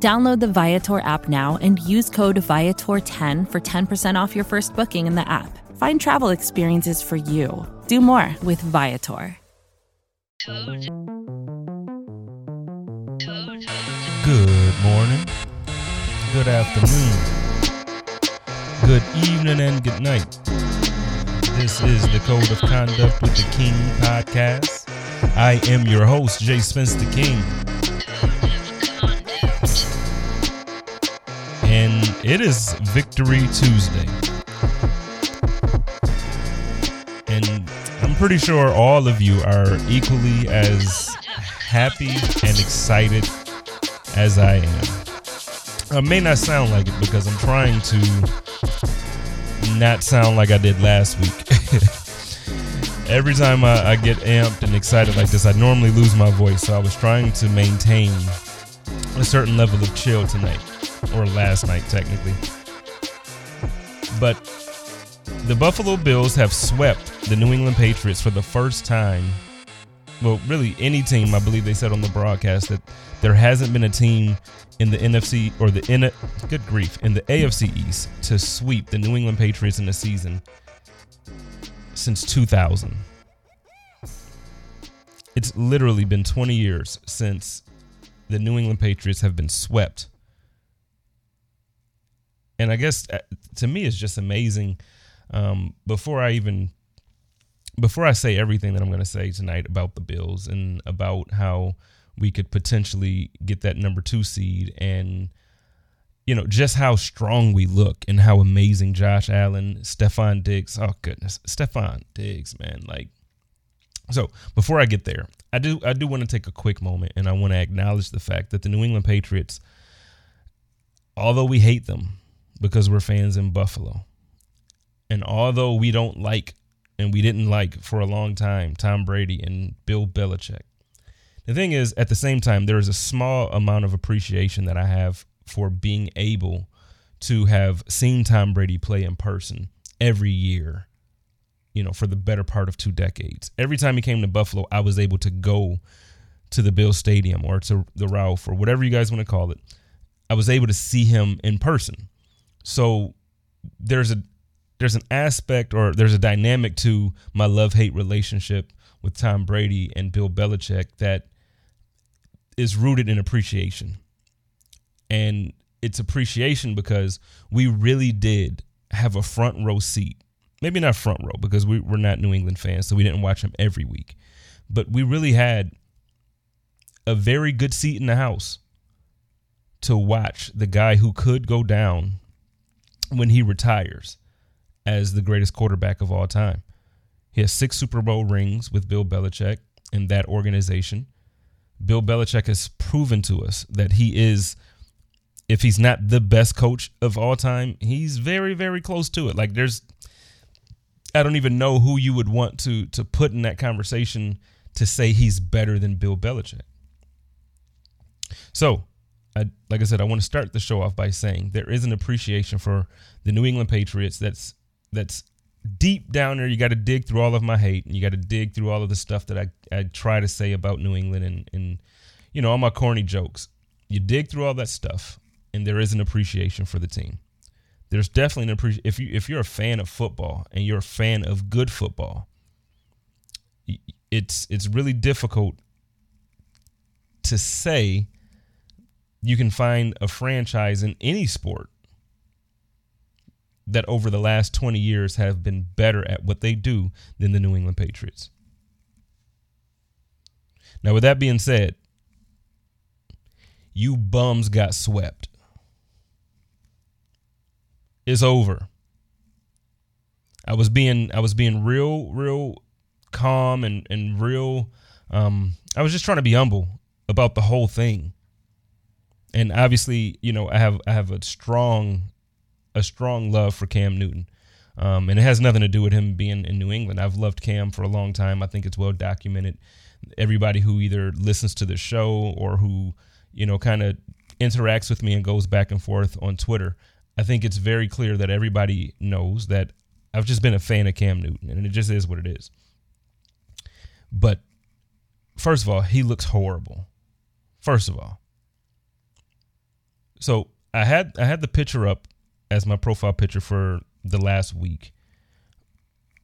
Download the Viator app now and use code Viator10 for 10% off your first booking in the app. Find travel experiences for you. Do more with Viator. Good morning, good afternoon, good evening, and good night. This is the Code of Conduct with the King podcast. I am your host, Jay Spence the King. And it is Victory Tuesday. And I'm pretty sure all of you are equally as happy and excited as I am. I may not sound like it because I'm trying to not sound like I did last week. Every time I, I, get amped and excited like this, I normally lose my voice. So I was trying to maintain a certain level of chill tonight, or last night, technically. But the Buffalo Bills have swept the New England Patriots for the first time well, really any team, I believe they said on the broadcast that there hasn't been a team in the NFC or the in good grief in the AFC East to sweep the New England Patriots in a season since 2000. It's literally been 20 years since the New England Patriots have been swept. And I guess uh, to me, it's just amazing. Um, before I even before I say everything that I'm going to say tonight about the Bills and about how we could potentially get that number two seed and you know just how strong we look and how amazing Josh Allen, Stefon Diggs, oh goodness, Stefon Diggs, man, like so before I get there, I do I do want to take a quick moment and I want to acknowledge the fact that the New England Patriots although we hate them because we're fans in Buffalo and although we don't like and we didn't like for a long time Tom Brady and Bill Belichick. The thing is, at the same time, there is a small amount of appreciation that I have for being able to have seen Tom Brady play in person every year, you know, for the better part of two decades. Every time he came to Buffalo, I was able to go to the Bill Stadium or to the Ralph or whatever you guys want to call it. I was able to see him in person. So there's a there's an aspect or there's a dynamic to my love hate relationship with Tom Brady and Bill Belichick that is rooted in appreciation. And it's appreciation because we really did have a front row seat. Maybe not front row because we, we're not New England fans, so we didn't watch them every week. But we really had a very good seat in the house to watch the guy who could go down when he retires as the greatest quarterback of all time. He has six Super Bowl rings with Bill Belichick and that organization. Bill Belichick has proven to us that he is, if he's not the best coach of all time, he's very, very close to it. Like there's, I don't even know who you would want to to put in that conversation to say he's better than Bill Belichick. So, I, like I said, I want to start the show off by saying there is an appreciation for the New England Patriots that's that's deep down there. You got to dig through all of my hate, and you got to dig through all of the stuff that I I try to say about New England and and you know all my corny jokes. You dig through all that stuff, and there is an appreciation for the team. There's definitely an appreciation if you if you're a fan of football and you're a fan of good football. It's it's really difficult to say you can find a franchise in any sport that over the last 20 years have been better at what they do than the New England Patriots. Now, with that being said, you bums got swept. It's over. I was being I was being real real calm and and real um I was just trying to be humble about the whole thing. And obviously, you know, I have I have a strong a strong love for Cam Newton. Um, and it has nothing to do with him being in New England. I've loved Cam for a long time. I think it's well documented. Everybody who either listens to the show or who, you know, kind of interacts with me and goes back and forth on Twitter, I think it's very clear that everybody knows that I've just been a fan of Cam Newton, and it just is what it is. But first of all, he looks horrible. First of all, so I had I had the picture up as my profile picture for the last week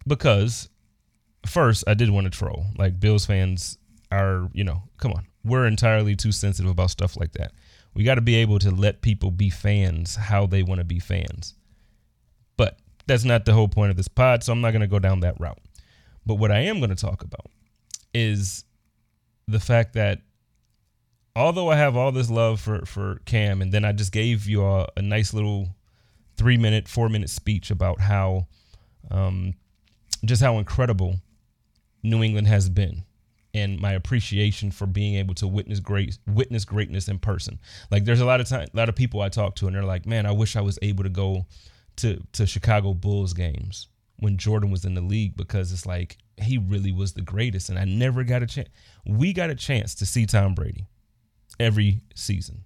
because first I did want to troll. Like Bills fans are, you know, come on, we're entirely too sensitive about stuff like that. We got to be able to let people be fans how they want to be fans. But that's not the whole point of this pod, so I'm not going to go down that route. But what I am going to talk about is the fact that although I have all this love for for Cam, and then I just gave you a, a nice little three minute, four minute speech about how, um, just how incredible New England has been, and my appreciation for being able to witness great witness greatness in person. Like there's a lot of time, a lot of people I talk to, and they're like, "Man, I wish I was able to go to to Chicago Bulls games when Jordan was in the league because it's like he really was the greatest, and I never got a chance. We got a chance to see Tom Brady every season,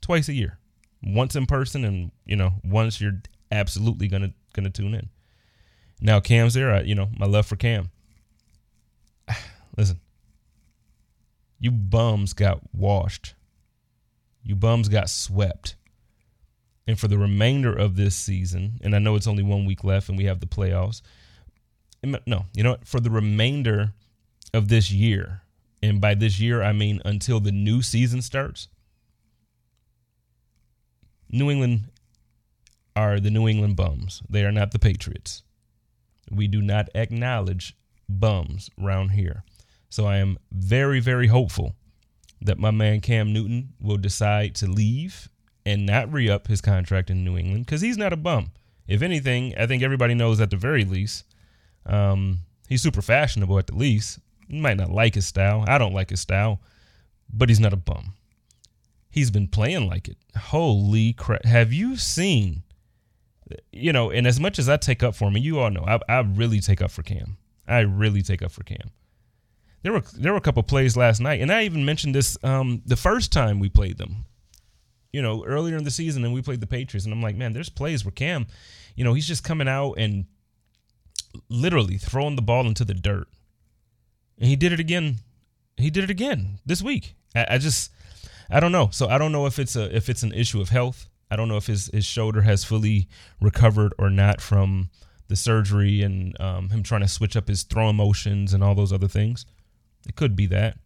twice a year, once in person, and you know once you're absolutely gonna gonna tune in. Now Cam's there, I, you know my love for Cam. Listen, you bums got washed. You bums got swept. And for the remainder of this season, and I know it's only one week left and we have the playoffs. No, you know what? For the remainder of this year, and by this year, I mean until the new season starts, New England are the New England bums. They are not the Patriots. We do not acknowledge bums around here. So I am very, very hopeful that my man Cam Newton will decide to leave and not re up his contract in New England because he's not a bum. If anything, I think everybody knows at the very least, um, he's super fashionable at the least. You might not like his style. I don't like his style, but he's not a bum. He's been playing like it. Holy crap. Have you seen, you know, and as much as I take up for him, and you all know, I, I really take up for Cam. I really take up for Cam. There were there were a couple plays last night, and I even mentioned this um, the first time we played them you know, earlier in the season and we played the Patriots. And I'm like, man, there's plays where Cam, you know, he's just coming out and literally throwing the ball into the dirt. And he did it again. He did it again this week. I, I just, I don't know. So I don't know if it's a if it's an issue of health. I don't know if his his shoulder has fully recovered or not from the surgery and um, him trying to switch up his throwing motions and all those other things. It could be that.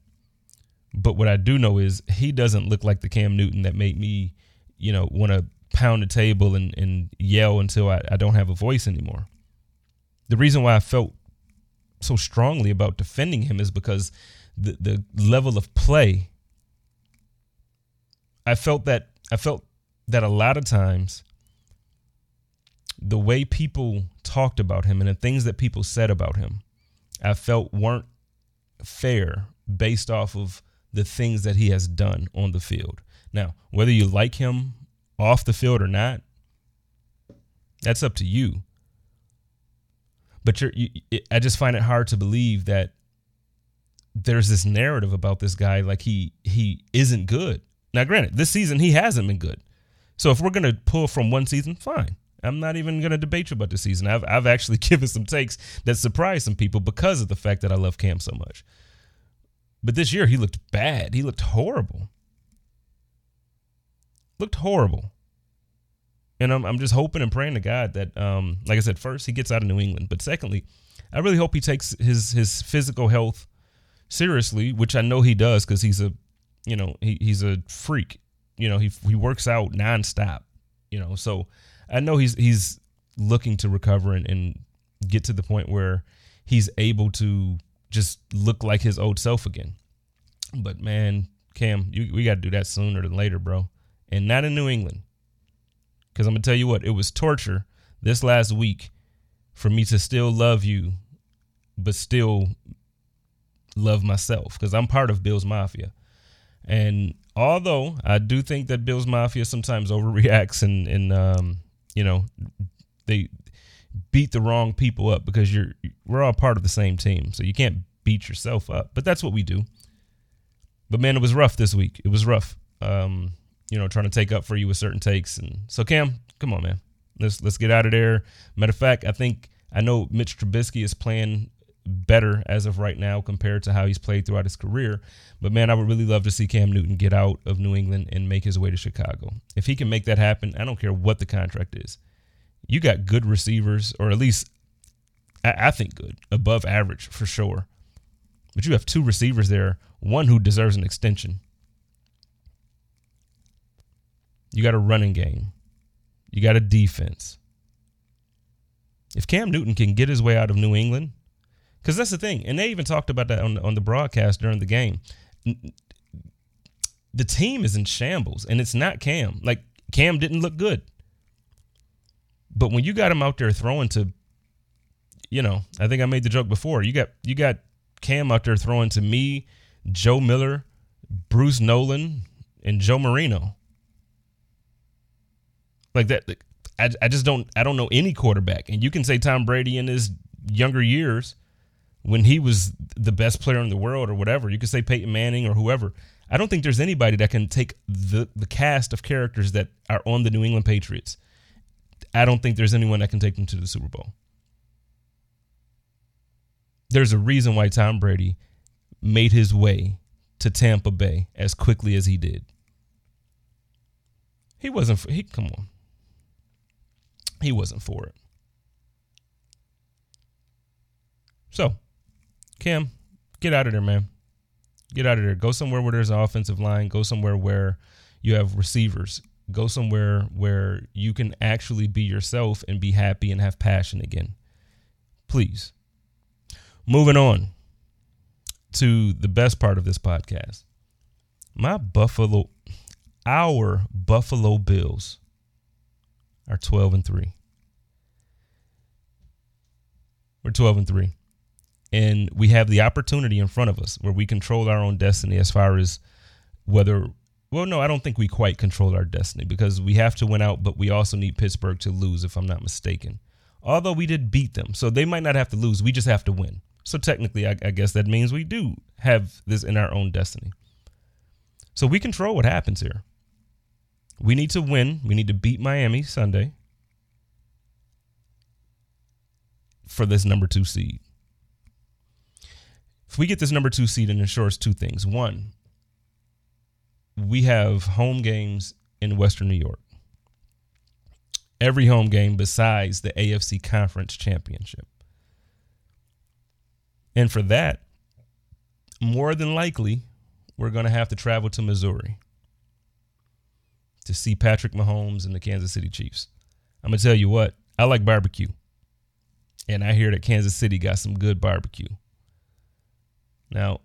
But what I do know is he doesn't look like the Cam Newton that made me, you know, want to pound the table and, and yell until I, I don't have a voice anymore. The reason why I felt so strongly about defending him is because the the level of play I felt that I felt that a lot of times the way people talked about him and the things that people said about him I felt weren't fair based off of the things that he has done on the field. Now, whether you like him off the field or not, that's up to you. But you're, you, it, I just find it hard to believe that there's this narrative about this guy like he he isn't good. Now, granted, this season he hasn't been good. So if we're gonna pull from one season, fine. I'm not even gonna debate you about the season. I've I've actually given some takes that surprised some people because of the fact that I love Cam so much. But this year he looked bad. He looked horrible. Looked horrible. And I'm, I'm just hoping and praying to God that, um, like I said, first he gets out of New England, but secondly, I really hope he takes his his physical health seriously, which I know he does because he's a, you know, he, he's a freak. You know, he he works out nonstop. You know, so I know he's he's looking to recover and, and get to the point where he's able to just look like his old self again. But man, Cam, you, we got to do that sooner than later, bro. And not in New England. Because I'm going to tell you what, it was torture this last week for me to still love you, but still love myself. Because I'm part of Bill's Mafia. And Although I do think that Bills Mafia sometimes overreacts and and um, you know they beat the wrong people up because you're we're all part of the same team, so you can't beat yourself up. But that's what we do. But man, it was rough this week. It was rough. Um, you know, trying to take up for you with certain takes, and so Cam, come on, man, let's let's get out of there. Matter of fact, I think I know Mitch Trubisky is playing better as of right now compared to how he's played throughout his career. But man, I would really love to see Cam Newton get out of New England and make his way to Chicago. If he can make that happen, I don't care what the contract is. You got good receivers, or at least I, I think good, above average for sure. But you have two receivers there, one who deserves an extension. You got a running game. You got a defense. If Cam Newton can get his way out of New England, because that's the thing, and they even talked about that on on the broadcast during the game. The team is in shambles, and it's not Cam. Like Cam didn't look good, but when you got him out there throwing to, you know, I think I made the joke before. You got you got Cam out there throwing to me, Joe Miller, Bruce Nolan, and Joe Marino. Like that. I, I just don't I don't know any quarterback. And you can say Tom Brady in his younger years when he was the best player in the world or whatever. You could say Peyton Manning or whoever. I don't think there's anybody that can take the the cast of characters that are on the New England Patriots. I don't think there's anyone that can take them to the Super Bowl. There's a reason why Tom Brady made his way to Tampa Bay as quickly as he did. He wasn't he come on. He wasn't for it. So, Cam, get out of there, man. Get out of there. Go somewhere where there's an offensive line. Go somewhere where you have receivers. Go somewhere where you can actually be yourself and be happy and have passion again. Please. Moving on to the best part of this podcast. My Buffalo, our Buffalo Bills are 12 and 3. We're 12 and 3 and we have the opportunity in front of us where we control our own destiny as far as whether well no i don't think we quite control our destiny because we have to win out but we also need pittsburgh to lose if i'm not mistaken. Although we did beat them so they might not have to lose we just have to win. So technically i, I guess that means we do have this in our own destiny. So we control what happens here we need to win we need to beat miami sunday for this number two seed if we get this number two seed, it ensures two things. One, we have home games in Western New York. Every home game besides the AFC Conference Championship. And for that, more than likely, we're going to have to travel to Missouri to see Patrick Mahomes and the Kansas City Chiefs. I'm going to tell you what, I like barbecue. And I hear that Kansas City got some good barbecue. Now,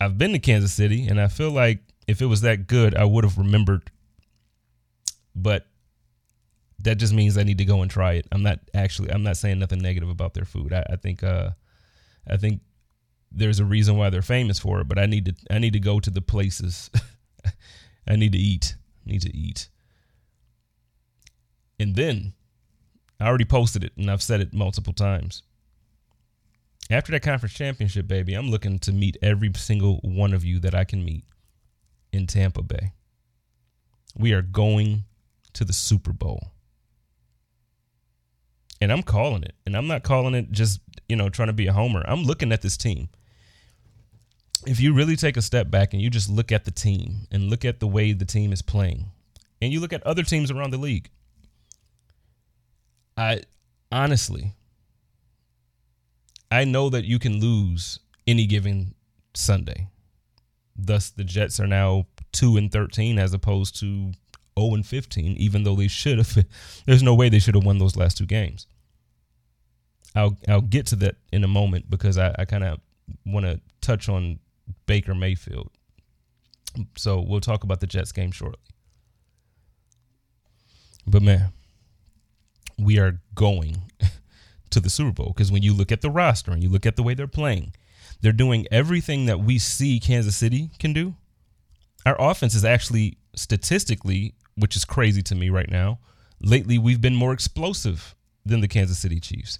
I've been to Kansas City and I feel like if it was that good, I would have remembered. But that just means I need to go and try it. I'm not actually I'm not saying nothing negative about their food. I, I think uh I think there's a reason why they're famous for it, but I need to I need to go to the places. I need to eat. Need to eat. And then I already posted it and I've said it multiple times after that conference championship, baby, I'm looking to meet every single one of you that I can meet in Tampa Bay. We are going to the Super Bowl. And I'm calling it. And I'm not calling it just, you know, trying to be a homer. I'm looking at this team. If you really take a step back and you just look at the team and look at the way the team is playing, and you look at other teams around the league, I honestly, I know that you can lose any given Sunday. Thus, the Jets are now two and thirteen as opposed to zero and fifteen. Even though they should have, there's no way they should have won those last two games. I'll I'll get to that in a moment because I, I kind of want to touch on Baker Mayfield. So we'll talk about the Jets game shortly. But man, we are going to the Super Bowl because when you look at the roster and you look at the way they're playing, they're doing everything that we see Kansas City can do, Our offense is actually statistically, which is crazy to me right now. Lately, we've been more explosive than the Kansas City Chiefs.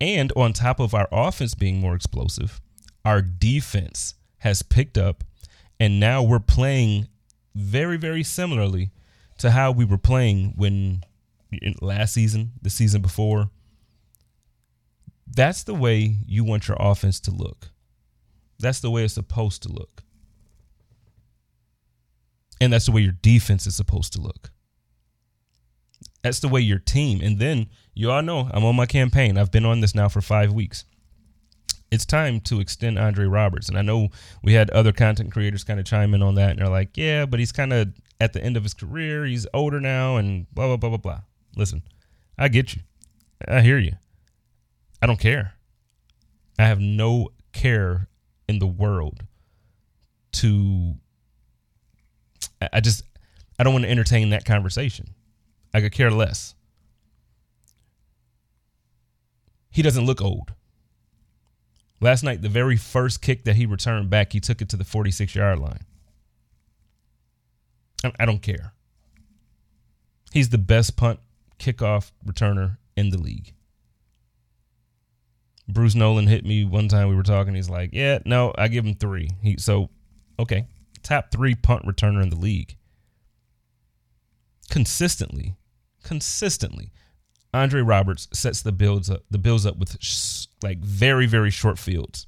And on top of our offense being more explosive, our defense has picked up, and now we're playing very, very similarly to how we were playing when last season, the season before. That's the way you want your offense to look. That's the way it's supposed to look. And that's the way your defense is supposed to look. That's the way your team. And then you all know I'm on my campaign. I've been on this now for five weeks. It's time to extend Andre Roberts. And I know we had other content creators kind of chime in on that. And they're like, yeah, but he's kind of at the end of his career. He's older now and blah, blah, blah, blah, blah. Listen, I get you. I hear you. I don't care. I have no care in the world to I just I don't want to entertain that conversation. I could care less. He doesn't look old. Last night, the very first kick that he returned back, he took it to the 46 yard line. I don't care. He's the best punt kickoff returner in the league. Bruce Nolan hit me one time. We were talking. He's like, "Yeah, no, I give him three. He so okay, top three punt returner in the league. Consistently, consistently, Andre Roberts sets the Bills up the Bills up with sh- like very very short fields.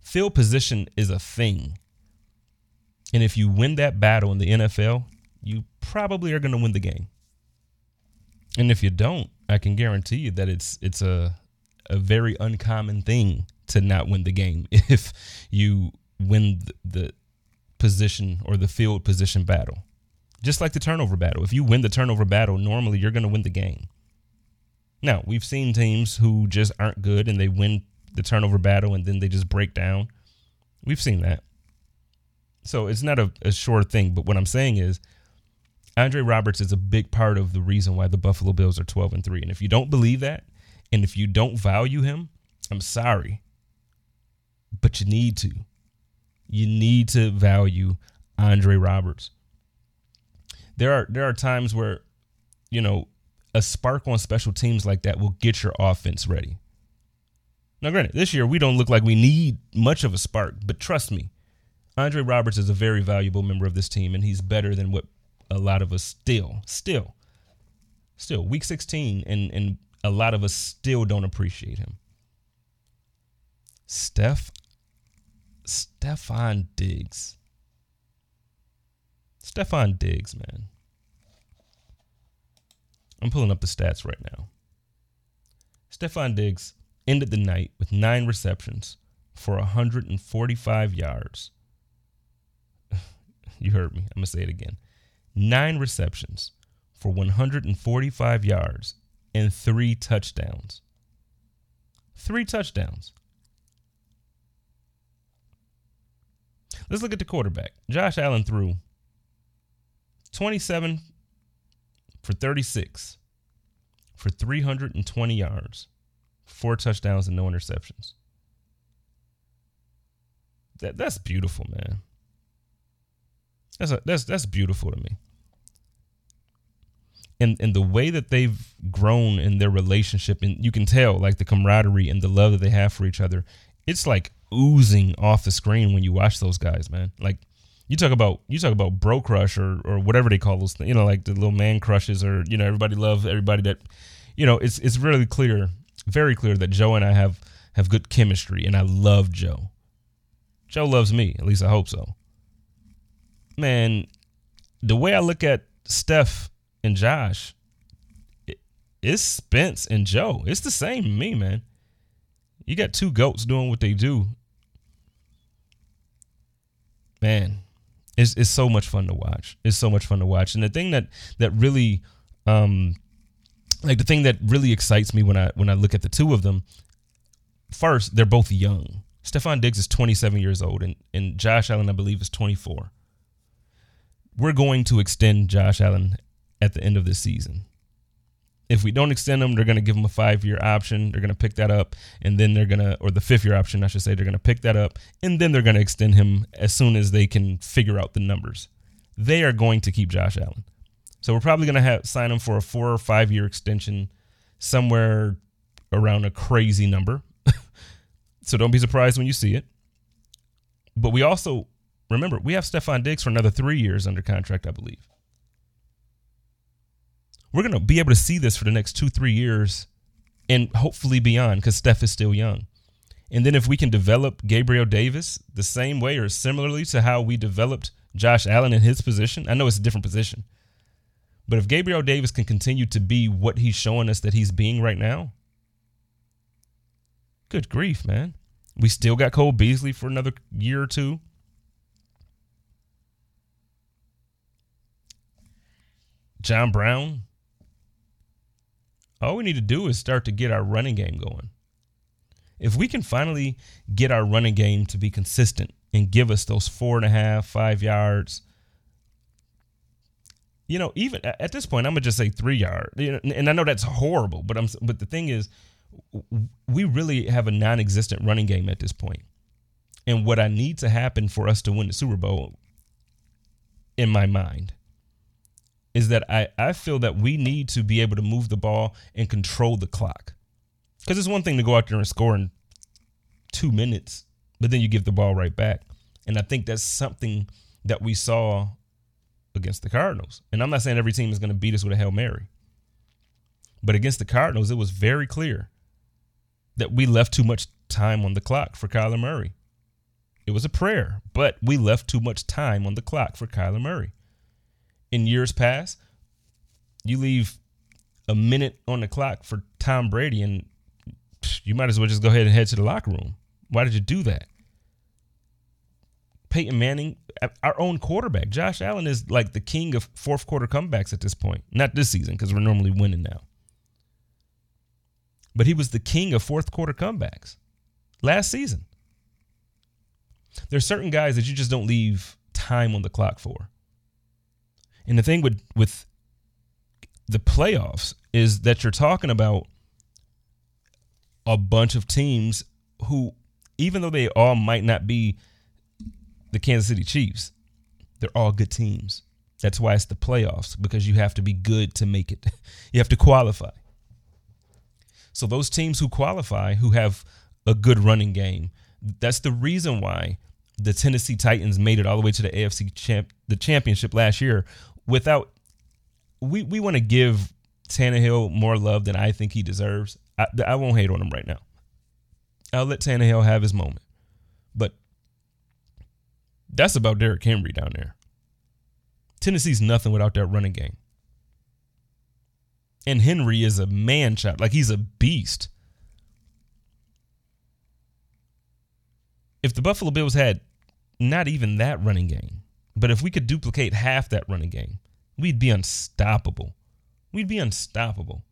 Field position is a thing, and if you win that battle in the NFL, you probably are going to win the game. And if you don't, I can guarantee you that it's it's a a very uncommon thing to not win the game if you win the, position or the field position battle. Just like the turnover battle. If you win the turnover battle, normally you're going to win the game. Now, we've seen teams who just aren't good and they win the turnover battle and then they just break down. We've seen that. So it's not a, a sure thing. But what I'm saying is, Andre Roberts is a big part of the reason why the Buffalo Bills are 12 and 3. And if you don't believe that, and if you don't value him, I'm sorry. But you need to. You need to value Andre Roberts. There are there are times where, you know, a spark on special teams like that will get your offense ready. Now, granted, this year we don't look like we need much of a spark, but trust me, Andre Roberts is a very valuable member of this team, and he's better than what a lot of us still, still, still, week 16, and and a lot of us still don't appreciate him. Steph Stefon Diggs. Stefon Diggs, man. I'm pulling up the stats right now. Stefon Diggs ended the night with nine receptions for 145 yards. you heard me. I'm going to say it again. Nine receptions for 145 yards and three touchdowns. Three touchdowns. Let's look at the quarterback. Josh Allen threw 27 for 36 for 320 yards, four touchdowns and no interceptions. That that's beautiful, man. That's a, that's that's beautiful to me. And and the way that they've grown in their relationship, and you can tell like the camaraderie and the love that they have for each other. It's like oozing off the screen when you watch those guys, man. Like you talk about you talk about bro crush or or whatever they call those, things, you know, like the little man crushes or you know everybody love everybody that, you know, it's it's really clear, very clear that Joe and I have have good chemistry, and I love Joe. Joe loves me, at least I hope so. Man, the way I look at Steph and Josh, it, it's Spence and Joe. It's the same me, man. You got two goats doing what they do, man, it's it's so much fun to watch. It's so much fun to watch. And the thing that that really um like the thing that really excites me when I when I look at the two of them, first, they're both young. Stefon Diggs is 27 years old and, and Josh Allen, I believe, is 24. We're going to extend Josh Allen at the end of this season. If we don't extend them, they're going to give them a five year option. They're going to pick that up, and then they're going to, or the fifth year option, I should say, they're going to pick that up, and then they're going to extend him as soon as they can figure out the numbers. They are going to keep Josh Allen. So we're probably going to have sign him for a four or five year extension somewhere around a crazy number. so don't be surprised when you see it. But we also remember we have Stefon Diggs for another three years under contract, I believe. We're going to be able to see this for the next two, three years and hopefully beyond because Steph is still young. And then if we can develop Gabriel Davis the same way or similarly to how we developed Josh Allen in his position, I know it's a different position. But if Gabriel Davis can continue to be what he's showing us that he's being right now, good grief, man. We still got Cole Beasley for another year or two. John Brown. All we need to do is start to get our running game going. If we can finally get our running game to be consistent and give us those four and a half, five yards, you know, even at this point, I'm gonna just say three yard. And I know that's horrible, but I'm. But the thing is, we really have a non-existent running game at this point. And what I need to happen for us to win the Super Bowl, in my mind, is that I, I feel that we need to be able to move the ball and control the clock. Because it's one thing to go out there and score in two minutes, but then you give the ball right back. And I think that's something that we saw against the Cardinals. And I'm not saying every team is going to beat us with a Hail Mary. But against the Cardinals, it was very clear that we left too much time on the clock for Kyler Murray. It was a prayer, but we left too much time on the clock for Kyler Murray. In years past, you leave a minute on the clock for Tom Brady, and you might as well just go ahead and head to the locker room. Why did you do that? Peyton Manning, our own quarterback, Josh Allen is like the king of fourth quarter comebacks at this point. Not this season because we're normally winning now but he was the king of fourth quarter comebacks last season. There's certain guys that you just don't leave time on the clock for. And the thing with with the playoffs is that you're talking about a bunch of teams who even though they all might not be the Kansas City Chiefs, they're all good teams. That's why it's the playoffs because you have to be good to make it. You have to qualify. So those teams who qualify, who have a good running game, that's the reason why the Tennessee Titans made it all the way to the AFC champ, the championship last year. Without, we we want to give Tannehill more love than I think he deserves. I, I won't hate on him right now. I'll let Tannehill have his moment, but that's about Derrick Henry down there. Tennessee's nothing without that running game. And Henry is a man child. Like he's a beast. If the Buffalo Bills had not even that running game, but if we could duplicate half that running game, we'd be unstoppable. We'd be unstoppable.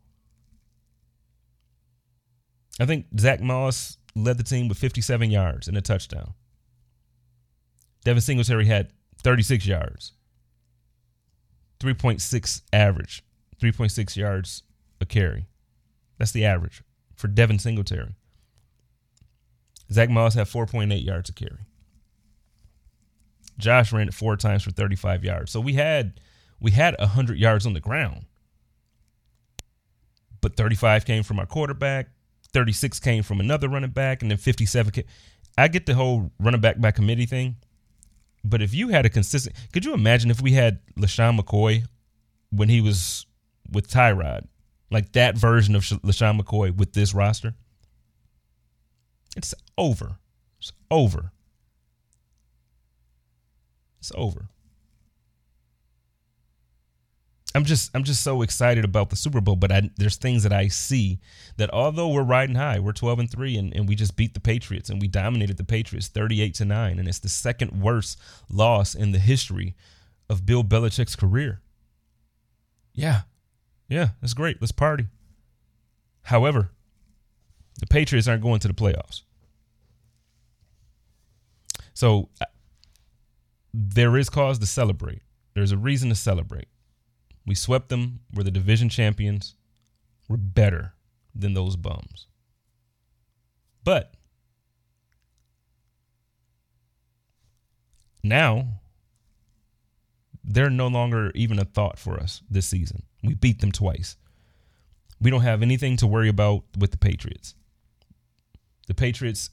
I think Zach Moss led the team with 57 yards and a touchdown. Devin Singletary had 36 yards, 3.6 average 3.6 yards a carry. That's the average for Devin Singletary. Zach Moss had 4.8 yards a carry. Josh ran it four times for 35 yards. So we had we had 100 yards on the ground. But 35 came from our quarterback, 36 came from another running back, and then 57 came. I get the whole running back by committee thing. But if you had a consistent, could you imagine if we had LeSean McCoy when he was with Tyrod, like that version of LeSean McCoy with this roster, it's over. It's over. It's over. I'm just I'm just so excited about the Super Bowl, but I, there's things that I see that although we're riding high, we're 12 and 3 and, and we just beat the Patriots and we dominated the Patriots 38 to 9 and it's the second worst loss in the history of Bill Belichick's career. Yeah, yeah, that's great. Let's party. However, the Patriots aren't going to the playoffs. So there is cause to celebrate. There's a reason to celebrate. We swept them. We're the division champions. We're better than those bums. But now they're no longer even a thought for us this season. We beat them twice. We don't have anything to worry about with the Patriots. The Patriots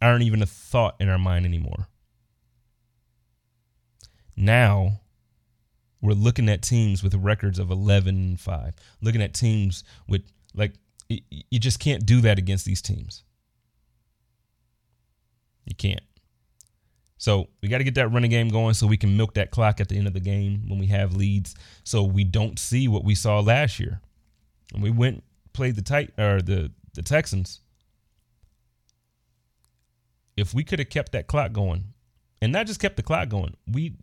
aren't even a thought in our mind anymore. Now we're looking at teams with records of 11 and 5, looking at teams with, like, you just can't do that against these teams. You can't. So we got to get that running game going so we can milk that clock at the end of the game when we have leads. So we don't see what we saw last year. And we went played the tight or the the Texans. If we could have kept that clock going, and not just kept the clock going, we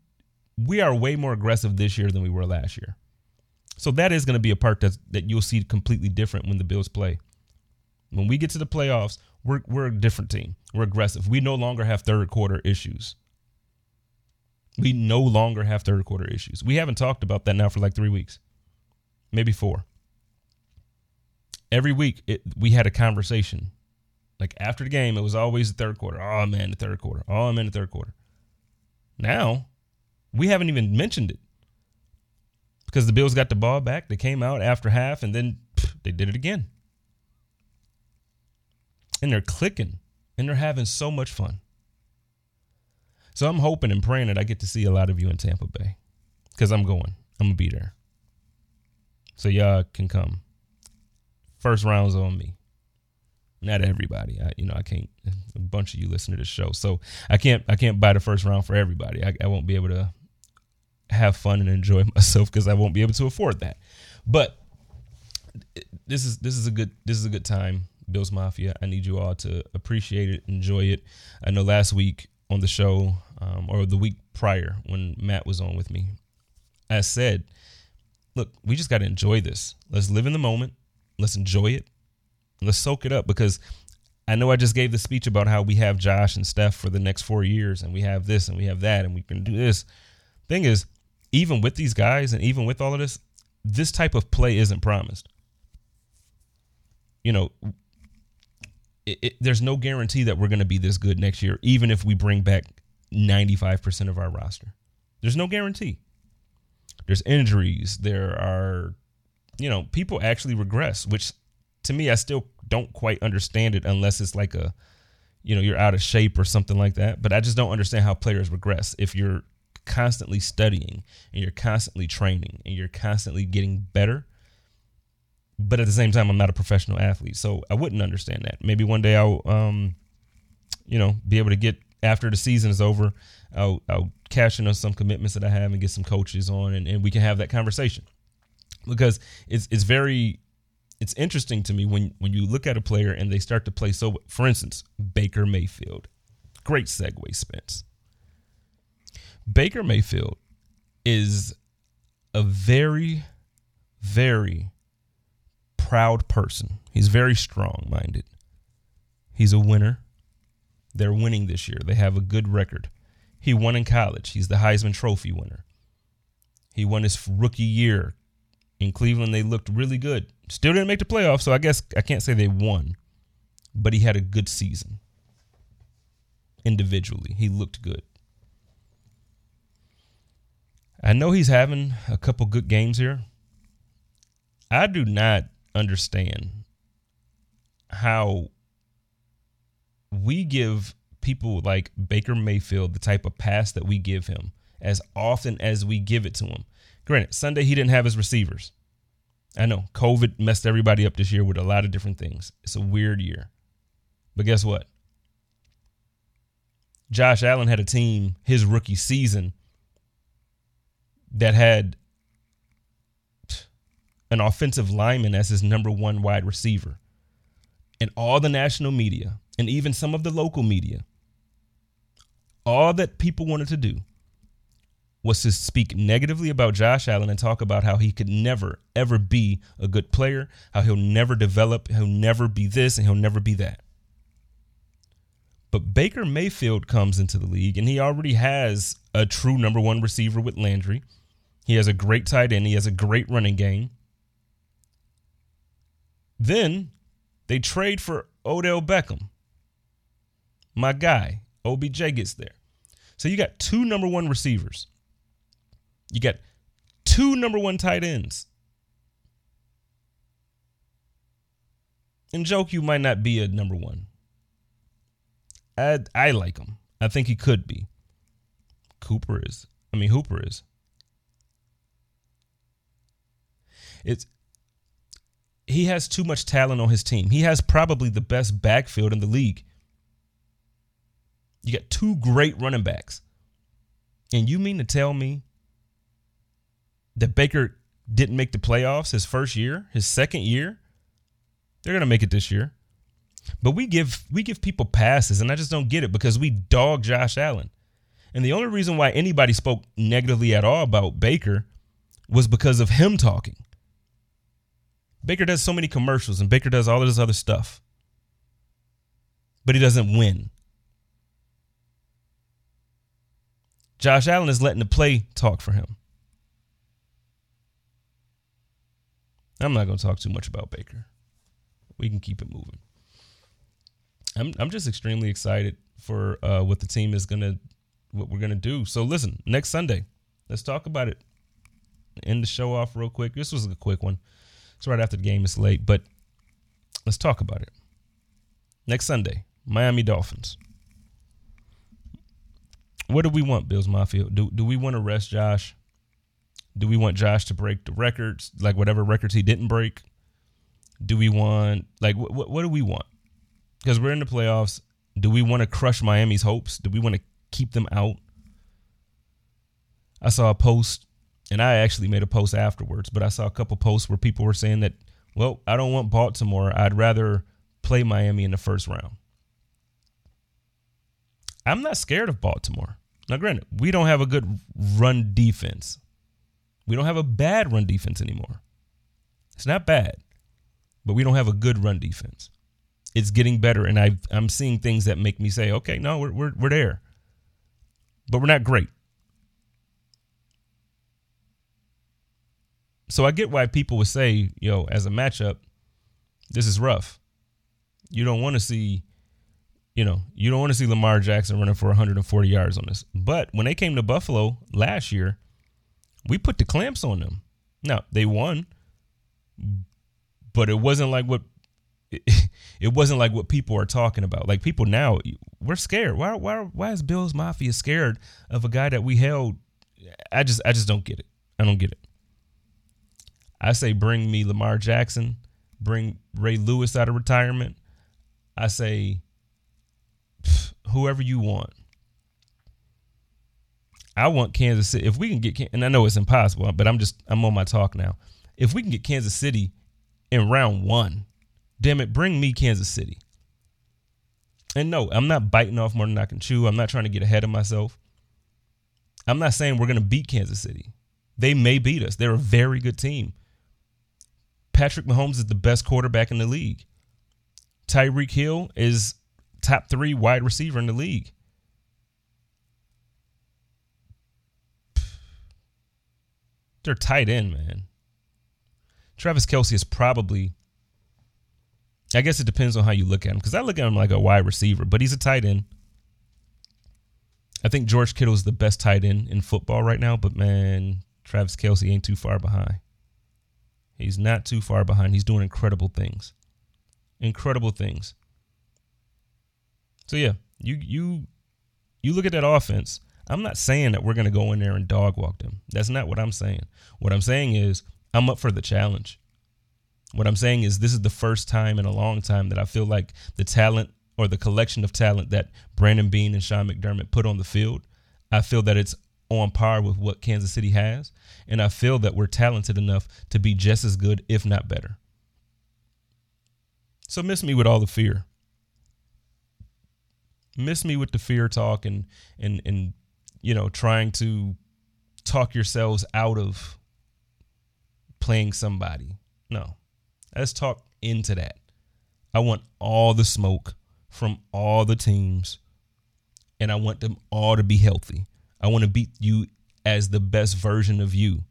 we are way more aggressive this year than we were last year. So that is going to be a part that that you'll see completely different when the Bills play. When we get to the playoffs, we're we're a different team. We're aggressive. We no longer have third quarter issues. We no longer have third quarter issues. We haven't talked about that now for like three weeks, maybe four. Every week it, we had a conversation. Like after the game, it was always the third quarter. Oh man, the third quarter. Oh man, the third quarter. Now, we haven't even mentioned it because the Bills got the ball back. They came out after half, and then pff, they did it again and they're clicking and they're having so much fun. So I'm hoping and praying that I get to see a lot of you in Tampa Bay because I'm going. I'm going to be there. So y'all can come. First round's on me. Not everybody. I, you know, I can't. A bunch of you listen to the show, so I can't. I can't buy the first round for everybody. I, I won't be able to have fun and enjoy myself because I won't be able to afford that. But this is this is a good this is a good time Bills Mafia. I need you all to appreciate it, enjoy it. I know last week on the show, um, or the week prior when Matt was on with me, I said, look, we just got to enjoy this. Let's live in the moment. Let's enjoy it. Let's soak it up because I know I just gave the speech about how we have Josh and Steph for the next four years and we have this and we have that and we can do this. Thing is, even with these guys and even with all of this, this type of play isn't promised. You know, it, it, there's no guarantee that we're going to be this good next year, even if we bring back 95% of our roster. There's no guarantee. There's injuries. There are, you know, people actually regress, which to me, I still don't quite understand it unless it's like a, you know, you're out of shape or something like that. But I just don't understand how players regress. If you're constantly studying and you're constantly training and you're constantly getting better, but at the same time, I'm not a professional athlete, so I wouldn't understand that. Maybe one day I'll, um, you know, be able to get after the season is over, I'll, I'll cash in on some commitments that I have and get some coaches on, and, and we can have that conversation because it's it's very it's interesting to me when when you look at a player and they start to play so. For instance, Baker Mayfield, great segue, Spence. Baker Mayfield is a very, very proud person. He's very strong minded. He's a winner. They're winning this year. They have a good record. He won in college. He's the Heisman Trophy winner. He won his rookie year in Cleveland. They looked really good. Still didn't make the playoffs, so I guess I can't say they won, but he had a good season. Individually, he looked good. I know he's having a couple good games here. I do not understand how we give people like Baker Mayfield the type of pass that we give him as often as we give it to him. Granted, Sunday he didn't have his receivers. I know COVID messed everybody up this year with a lot of different things. It's a weird year. But guess what? Josh Allen had a team his rookie season that had an offensive lineman as his number one wide receiver. And all the national media and even some of the local media, all that people wanted to do was to speak negatively about Josh Allen and talk about how he could never, ever be a good player, how he'll never develop, he'll never be this, and he'll never be that. But Baker Mayfield comes into the league and he already has a true number one receiver with Landry. He has a great tight end, he has a great running game. Then they trade for Odell Beckham. My guy, OBJ gets there. So you got two number one receivers. You got two number one tight ends. And Njoku might not be a number one. I I like him. I think he could be. Cooper is. I mean Hooper is. It's he has too much talent on his team. He has probably the best backfield in the league. You got two great running backs. And you mean to tell me that Baker didn't make the playoffs his first year, his second year? They're going to make it this year. But we give we give people passes and I just don't get it because we dog Josh Allen. And the only reason why anybody spoke negatively at all about Baker was because of him talking. Baker does so many commercials and Baker does all of this other stuff. But he doesn't win. Josh Allen is letting the play talk for him. I'm not going to talk too much about Baker. We can keep it moving. I'm I'm just extremely excited for uh, what the team is gonna what we're gonna do. So listen, next Sunday, let's talk about it. End the show off real quick. This was a quick one. It's right after the game. It's late, but let's talk about it. Next Sunday, Miami Dolphins. What do we want, Bills Mafia? Do do we want to rest Josh? Do we want Josh to break the records, like whatever records he didn't break? Do we want like what what, what do we want? Because we're in the playoffs. Do we want to crush Miami's hopes? Do we want to keep them out? I saw a post and I actually made a post afterwards, but I saw a couple posts where people were saying that, well, I don't want Baltimore. I'd rather play Miami in the first round. I'm not scared of Baltimore. Now, granted, we don't have a good run defense. We don't have a bad run defense anymore. It's not bad, but we don't have a good run defense. It's getting better, and I I'm seeing things that make me say, okay, no, we're we're we're there, but we're not great. So I get why people would say, yo, as a matchup, this is rough. You don't want to see, you know, you don't want to see Lamar Jackson running for 140 yards on this. But when they came to Buffalo last year, we put the clamps on them. Now, they won, but it wasn't like what it wasn't like what people are talking about. Like people now, we're scared. Why why why is Bills Mafia scared of a guy that we held? I just I just don't get it. I don't get it. I say bring me Lamar Jackson, bring Ray Lewis out of retirement. I say whoever you want. I want Kansas City. If we can get, and I know it's impossible, but I'm just I'm on my talk now. If we can get Kansas City in round one, damn it, bring me Kansas City. And no, I'm not biting off more than I can chew. I'm not trying to get ahead of myself. I'm not saying we're going to beat Kansas City. They may beat us. They're a very good team. Patrick Mahomes is the best quarterback in the league. Tyreek Hill is top three wide receiver in the league. They're tight end, man. Travis Kelce is probably, I guess it depends on how you look at him, because I look at him like a wide receiver, but he's a tight end. I think George Kittle is the best tight end in football right now, but man, Travis Kelce ain't too far behind. He's not too far behind. He's doing incredible things. Incredible things. So yeah, you you you look at that offense. I'm not saying that we're going to go in there and dog walk them. That's not what I'm saying. What I'm saying is I'm up for the challenge. What I'm saying is this is the first time in a long time that I feel like the talent or the collection of talent that Brandon Beane and Sean McDermott put on the field, I feel that it's on par with what Kansas City has. And I feel that we're talented enough to be just as good, if not better. So miss me with all the fear. Miss me with the fear talk and and and you know trying to talk yourselves out of playing somebody. No. Let's talk into that. I want all the smoke from all the teams and I want them all to be healthy. I want to beat you as the best version of you.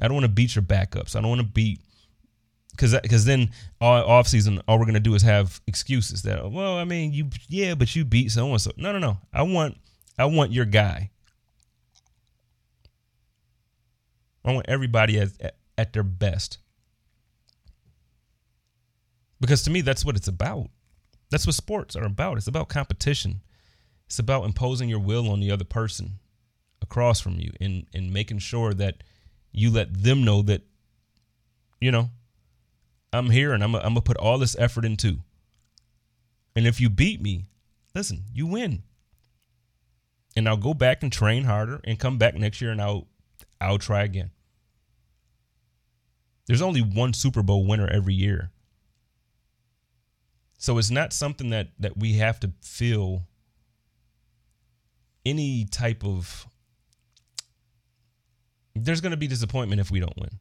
I don't want to beat your backups. I don't want to beat Cause, cause then all off season, all we're gonna do is have excuses that, well, I mean, you, yeah, but you beat so and so. No, no, no. I want, I want your guy. I want everybody at, at their best. Because to me, that's what it's about. That's what sports are about. It's about competition. It's about imposing your will on the other person across from you and, and making sure that you let them know that, you know, I'm here and I'm going to put all this effort into. And if you beat me, listen, you win. And I'll go back and train harder and come back next year and I'll I'll try again. There's only one Super Bowl winner every year. So it's not something that that we have to feel any type of there's going to be disappointment if we don't win.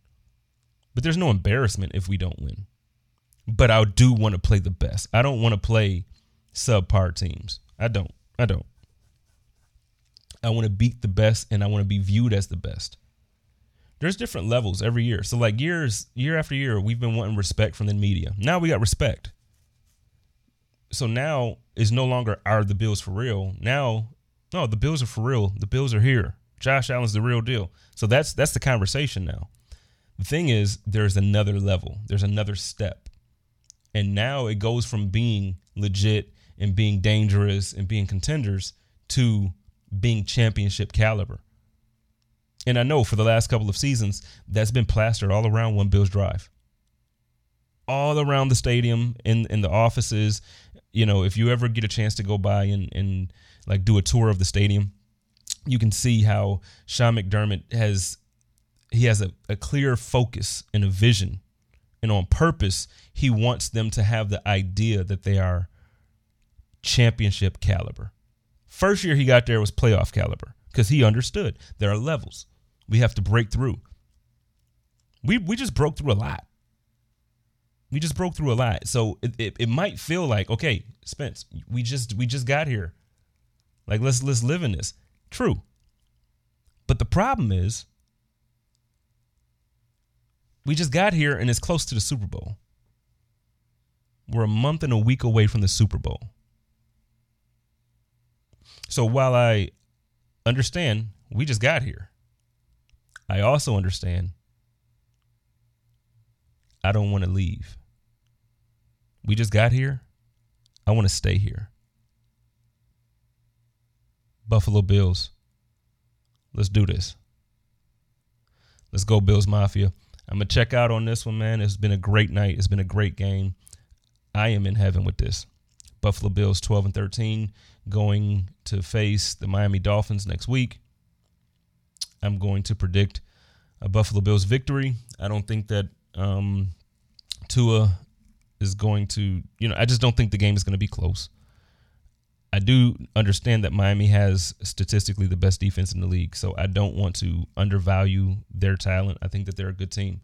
But there's no embarrassment if we don't win. But I do want to play the best. I don't want to play subpar teams. I don't. I don't. I want to beat the best and I want to be viewed as the best. There's different levels every year. So like years year after year we've been wanting respect from the media. Now we got respect. So now is no longer are the Bills for real. Now no, the Bills are for real. The Bills are here. Josh Allen's the real deal. So that's that's the conversation now. The thing is, there's another level. There's another step. And now it goes from being legit and being dangerous and being contenders to being championship caliber. And I know for the last couple of seasons, that's been plastered all around One Bills Drive. All around the stadium, in in the offices. You know, if you ever get a chance to go by and, and like do a tour of the stadium, you can see how Sean McDermott has he has a, a clear focus and a vision. And on purpose, he wants them to have the idea that they are championship caliber. First year he got there was playoff caliber because he understood there are levels. We have to break through. We we just broke through a lot. We just broke through a lot. So it, it, it might feel like, okay, Spence, we just we just got here. Like let's let's live in this. True. But the problem is we just got here and it's close to the Super Bowl. We're a month and a week away from the Super Bowl. So while I understand we just got here, I also understand I don't want to leave. We just got here. I want to stay here. Buffalo Bills. Let's do this. Let's go, Bills Mafia. I'm going to check out on this one, man. It's been a great night. It's been a great game. I am in heaven with this. Buffalo Bills 12 and 13 going to face the Miami Dolphins next week. I'm going to predict a Buffalo Bills victory. I don't think that um, Tua is going to, you know, I just don't think the game is going to be close. I do understand that Miami has statistically the best defense in the league, so I don't want to undervalue their talent. I think that they're a good team.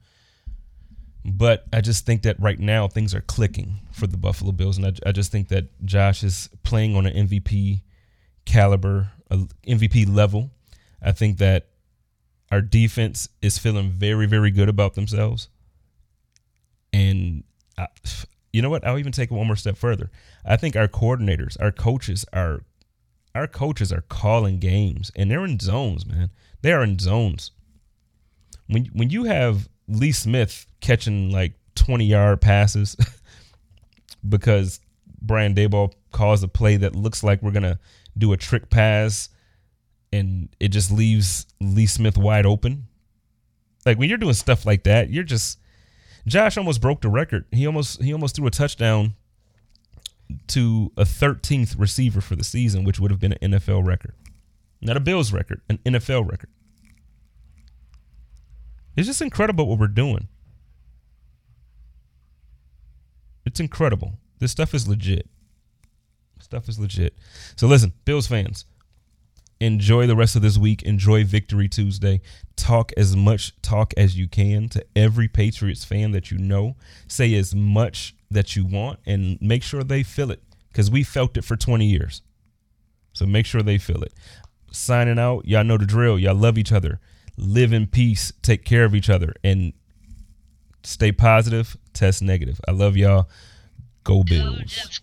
But I just think that right now things are clicking for the Buffalo Bills, and I, I just think that Josh is playing on an MVP caliber, MVP level. I think that our defense is feeling very, very good about themselves, and I, you know what? I'll even take it one more step further. I think our coordinators, our coaches, are our coaches are calling games and they're in zones, man. They are in zones. When when you have Lee Smith catching like 20 yard passes because Brian Daboll calls a play that looks like we're gonna do a trick pass and it just leaves Lee Smith wide open. Like when you're doing stuff like that, you're just Josh almost broke the record. He almost he almost threw a touchdown to a 13th receiver for the season, which would have been an NFL record. Not a Bills record, an NFL record. It's just incredible what we're doing. It's incredible. This stuff is legit. Stuff is legit. So listen, Bills fans, enjoy the rest of this week. Enjoy Victory Tuesday. Talk as much talk as you can to every Patriots fan that you know. Say as much that you want and make sure they feel it because we felt it for 20 years. So make sure they feel it. Signing out. Y'all know the drill. Y'all love each other. Live in peace. Take care of each other. And Stay positive, test negative. I love y'all. Go Bills.